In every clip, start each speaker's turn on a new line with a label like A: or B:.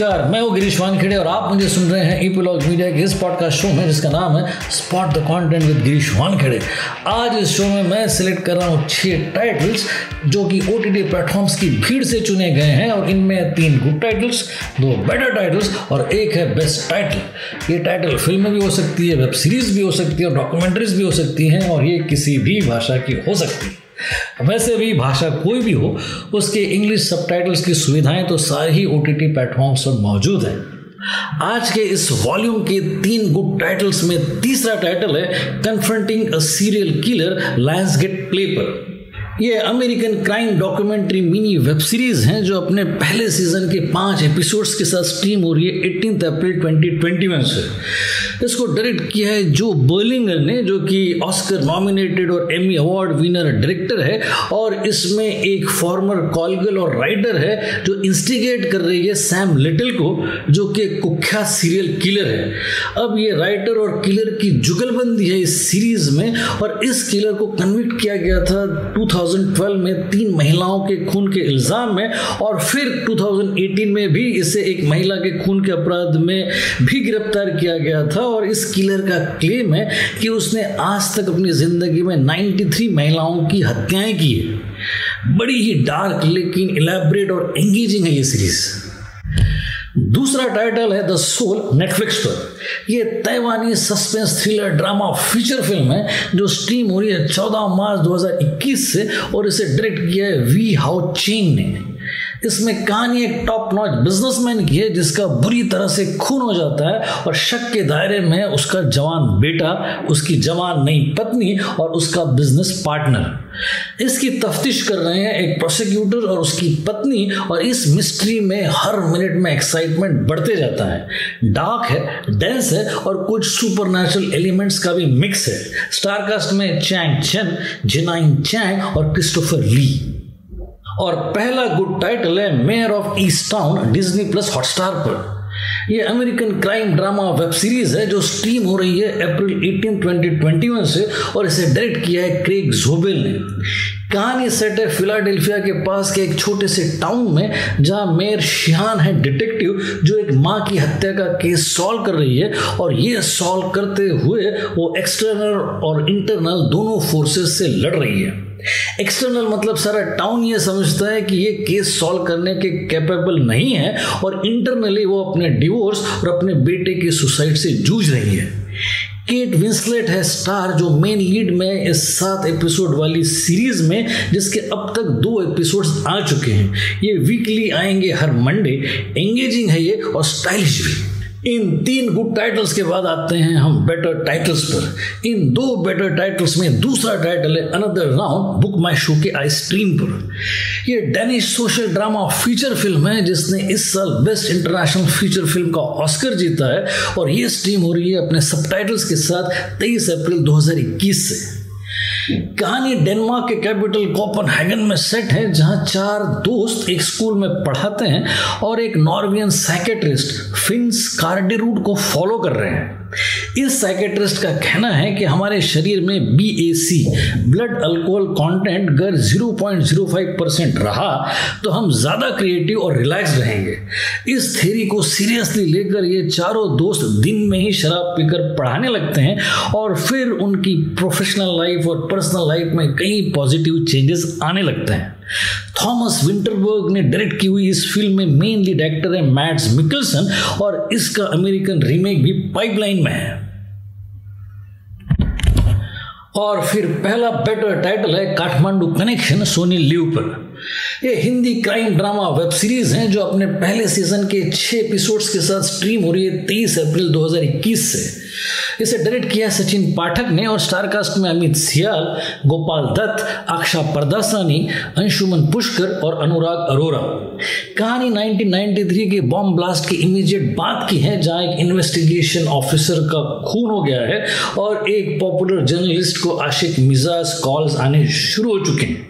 A: नमस्कार, मैं हूँ गिरीश वानखेड़े और आप मुझे सुन रहे हैं ईपीलॉग मीडिया के इस पॉडकास्ट शो में, जिसका नाम है spot the content with Girish Wankhede. आज इस शो में मैं सिलेक्ट कर रहा हूँ छह टाइटल्स जो कि ओ टी प्लेटफॉर्म्स की भीड़ से चुने गए हैं, और इनमें तीन गुड टाइटल्स दो बेटर टाइटल्स और एक है बेस्ट टाइटल ये टाइटल फ़िल्म भी हो सकती है वेब सीरीज़ भी हो सकती है और डॉक्यूमेंट्रीज भी हो सकती हैं, और ये किसी भी भाषा की हो सकती है। वैसे भी भाषा कोई भी हो, उसके इंग्लिश सब की सुविधाएँ तो सारे ही ओ टी टी प्लेटफॉर्म्स पर मौजूद हैं। आज के इस वॉल्यूम के तीन गुड टाइटल्स में तीसरा टाइटल है confronting a serial killer Lionsgate Play पर ये American crime documentary mini web series हैं जो अपने पहले सीज़न के पाँच एपिसोड्स के साथ स्ट्रीम हो रही है एटीन अप्रैल 2021 से। इसको डायरेक्ट किया है जो बर्लिंगर ने, जो कि ऑस्कर नॉमिनेटेड और एमी अवार्ड विनर डायरेक्टर है, और इसमें एक फॉर्मर कॉलगल और राइटर है जो इंस्टिगेट कर रही है सैम लिटिल को, जो कि कुख्यात सीरियल किलर है। अब ये राइटर और किलर की जुगलबंदी है इस सीरीज़ में, और इस किलर को कन्विक्ट किया गया था 2012 में तीन महिलाओं के खून के इल्ज़ाम में, और फिर 2018 में भी इसे एक महिला के खून के अपराध में भी गिरफ़्तार किया गया था और इस किलर का क्लेम है कि उसने आज तक अपनी ज़िंदगी में 93 महिलाओं की हत्याएँ की है। बड़ी ही डार्क लेकिन इलेबरेट और एंगेजिंग है ये सीरीज़ दूसरा टाइटल है द सोल नेटफ्लिक्स पर। यह Taiwanese suspense thriller drama feature film है, जो स्ट्रीम हो रही है 14 मार्च 2021 से और इसे डायरेक्ट किया है वी हाउ चेंग ने। इसमें कहानी एक टॉप नॉच बिजनेसमैन की है, जिसका बुरी तरह से खून हो जाता है और शक के दायरे में उसका जवान बेटा, उसकी जवान नई पत्नी और उसका बिज़नेस पार्टनर इसकी तफ्तीश कर रहे हैं एक प्रोसिक्यूटर और उसकी पत्नी और इस मिस्ट्री में हर मिनट में एक्साइटमेंट बढ़ते जाता है। डार्क है डेंस है और कुछ सुपर एलिमेंट्स का भी मिक्स है। स्टारकास्ट में चैंग चेन जिनाइन चैंग और क्रिस्टोफर ली और पहला गुड टाइटल है Mayor of Easttown Disney Plus Hotstar पर। यह American crime drama web series है जो स्ट्रीम हो रही है अप्रैल 18 2021 से और इसे डायरेक्ट किया है क्रेग जोबेल ने। कहानी सेट है फिलाडेल्फिया के पास के एक छोटे से टाउन में, जहाँ मेयर शिहान है डिटेक्टिव जो एक माँ की हत्या का केस सॉल्व कर रही है और ये सॉल्व करते हुए वो एक्सटर्नल और इंटरनल दोनों फोर्सेस से लड़ रही है। एक्सटर्नल मतलब सारा टाउन ये समझता है कि ये केस सॉल्व करने के कैपेबल नहीं है और इंटरनली वो अपने डिवोर्स और अपने बेटे के सुसाइड से जूझ रही है। केट विंसलेट है स्टार जो मेन लीड में इस सात एपिसोड वाली सीरीज़ में, जिसके अब तक दो एपिसोड्स आ चुके हैं। ये वीकली आएँगे हर मंडे एंगेजिंग है ये और स्टाइलिश भी। इन तीन गुड टाइटल्स के बाद आते हैं हम बेटर टाइटल्स पर। इन दो बेटर टाइटल्स में दूसरा टाइटल है अनदर राउंड बुक माई शो के आई स्ट्रीम पर। यह Danish social drama feature film है, जिसने इस साल बेस्ट इंटरनेशनल फीचर फ़िल्म का ऑस्कर जीता है, और ये स्ट्रीम हो रही है अपने सब के साथ तेईस अप्रैल 2021 से। कहानी डेनमार्क के कैपिटल कोपनहेगन में सेट है, जहाँ चार दोस्त एक स्कूल में पढ़ाते हैं और एक नॉर्वियन साइकेट्रिस्ट फिंस कार्डिरूड को फॉलो कर रहे हैं। इस साइकेट्रिस्ट का कहना है कि हमारे शरीर में B A C blood alcohol content अगर 0.05 परसेंट रहा तो हम ज़्यादा क्रिएटिव और रिलैक्स रहेंगे। इस थेरी को सीरियसली लेकर ये चारों दोस्त दिन में ही शराब पीकर पढ़ाने लगते हैं और फिर उनकी प्रोफेशनल लाइफ और पर्सनल लाइफ में कई पॉजिटिव चेंजेस आने लगते हैं। थॉमस विंटरबर्ग ने डायरेक्ट की हुई इस फ़िल्म में मेनली डायरेक्टर है मैट्स मिकलसन और इसका अमेरिकन रीमेक भी पाइपलाइन में है। और फिर पहला बेटर टाइटल है काठमांडू कनेक्शन सोनी लिव पर। ये Hindi crime drama web series है जो अपने पहले सीज़न के छह एपिसोड्स के साथ स्ट्रीम हो रही है तेईस अप्रैल 2021 से। इसे डायरेक्ट किया सचिन पाठक ने और स्टारकास्ट में अमित सियाल गोपाल दत्त अक्षा परदासानी, अंशुमन पुष्कर और अनुराग अरोरा। कहानी 1993 के बॉम्ब ब्लास्ट की इमीडिएट बात की है, जहाँ एक इन्वेस्टिगेशन ऑफिसर का खून हो गया है और एक पॉपुलर जर्नलिस्ट को आशिक मिजाज कॉल्स आने शुरू हो चुके हैं।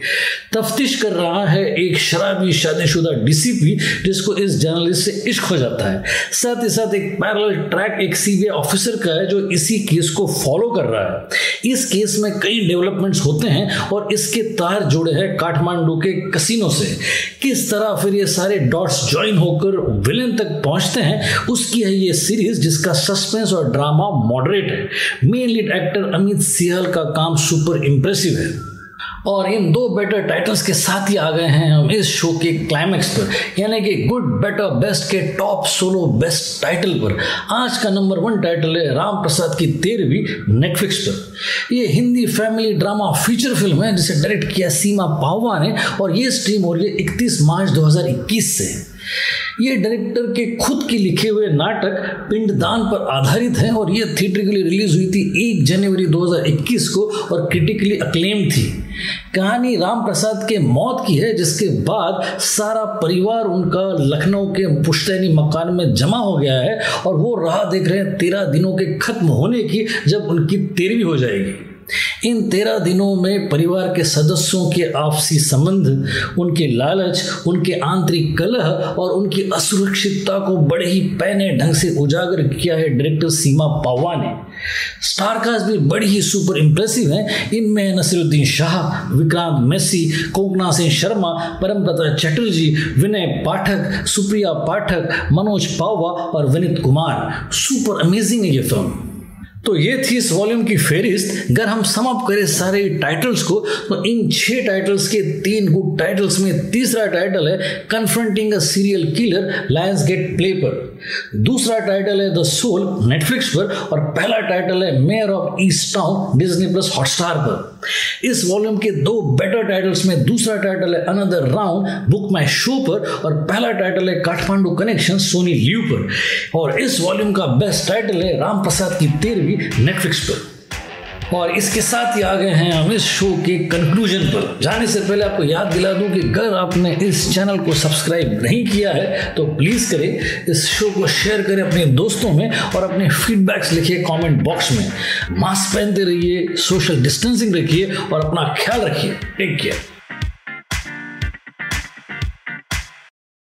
A: तफ्तीश कर रहा है एक शराबी शादीशुदा डीसीपी जिसको इस जर्नलिस्ट से इश्क हो जाता है। साथ ही साथ एक पैरल ट्रैक एक सीबीआई ऑफिसर का है जो इसी केस को फॉलो कर रहा है। इस केस में कई डेवलपमेंट्स होते हैं और इसके तार जुड़े हैं काठमांडू के कसिनो से। किस तरह फिर ये सारे डॉट्स ज्वाइन होकर विलेन तक पहुँचते हैं, उसकी है ये सीरीज़ जिसका सस्पेंस और ड्रामा मॉडरेट है। Main lead actor Amit Sial का काम सुपर इंप्रेसिव है। और इन दो बेटर टाइटल्स के साथ ही आ गए हैं हम इस शो के क्लाइमैक्स पर। यानी कि गुड बेटर बेस्ट के टॉप सोलो बेस्ट टाइटल पर। आज का नंबर वन टाइटल है राम प्रसाद की तेरहवीं नेटफ्लिक्स पर। यह Hindi family drama feature film है जिसे डायरेक्ट किया सीमा पावा ने और ये स्ट्रीम हो रही है इकतीस मार्च 2021 से। ये डायरेक्टर के खुद के लिखे हुए नाटक पिंडदान पर आधारित हैं और ये थिएटरिकली रिलीज़ हुई थी एक जनवरी 2021 को और क्रिटिकली अक्लेम थी। कहानी राम प्रसाद के मौत की है, जिसके बाद सारा परिवार उनका लखनऊ के पुश्तैनी मकान में जमा हो गया है और वो राह देख रहे हैं तेरह दिनों के खत्म होने की, जब उनकी तेरहवीं हो जाएगी। इन तेरह दिनों में परिवार के सदस्यों के आपसी संबंध, उनके लालच, उनके आंतरिक कलह और उनकी असुरक्षितता को बड़े ही पैने ढंग से उजागर किया है डायरेक्टर सीमा पावा ने। स्टारकास्ट भी बड़ी ही सुपर इंप्रेसिव हैं। इनमें नसीरुद्दीन शाह, विक्रांत मेसी कोकना सिंह शर्मा परमप्रता चटर्जी, विनय पाठक, सुप्रिया पाठक, मनोज पावा और विनित कुमार। सुपर अमेजिंग है ये फ़िल्म तो ये थी इस वॉल्यूम की फेरिस्त अगर हम समाप्त करें सारे टाइटल्स को तो इन छह टाइटल्स के तीन गुड टाइटल्स में तीसरा टाइटल है confronting a serial killer Lionsgate Play पर। दूसरा टाइटल है द सोल नेटफ्लिक्स पर, और पहला टाइटल है Mayor of Easttown Disney Plus Hotstar पर। इस वॉल्यूम के दो बेटर टाइटल्स में दूसरा टाइटल है अनदर राउंड बुक माई शो पर, और पहला टाइटल है काठमांडू कनेक्शन सोनी ल्यू पर। और इस वॉल्यूम का बेस्ट टाइटल है राम प्रसाद की तेरहवीं नेटफ्लिक्स पर। और इसके साथ ही आ गए हैं हम इस शो के कंक्लूजन पर। जाने से पहले आपको याद दिला दूँ कि अगर आपने इस चैनल को सब्सक्राइब नहीं किया है तो प्लीज़ करें। इस शो को शेयर करें अपने दोस्तों में और अपने फीडबैक्स लिखिए कमेंट बॉक्स में। मास्क पहनते रहिए सोशल डिस्टेंसिंग रखिए और अपना ख्याल रखिए। Take care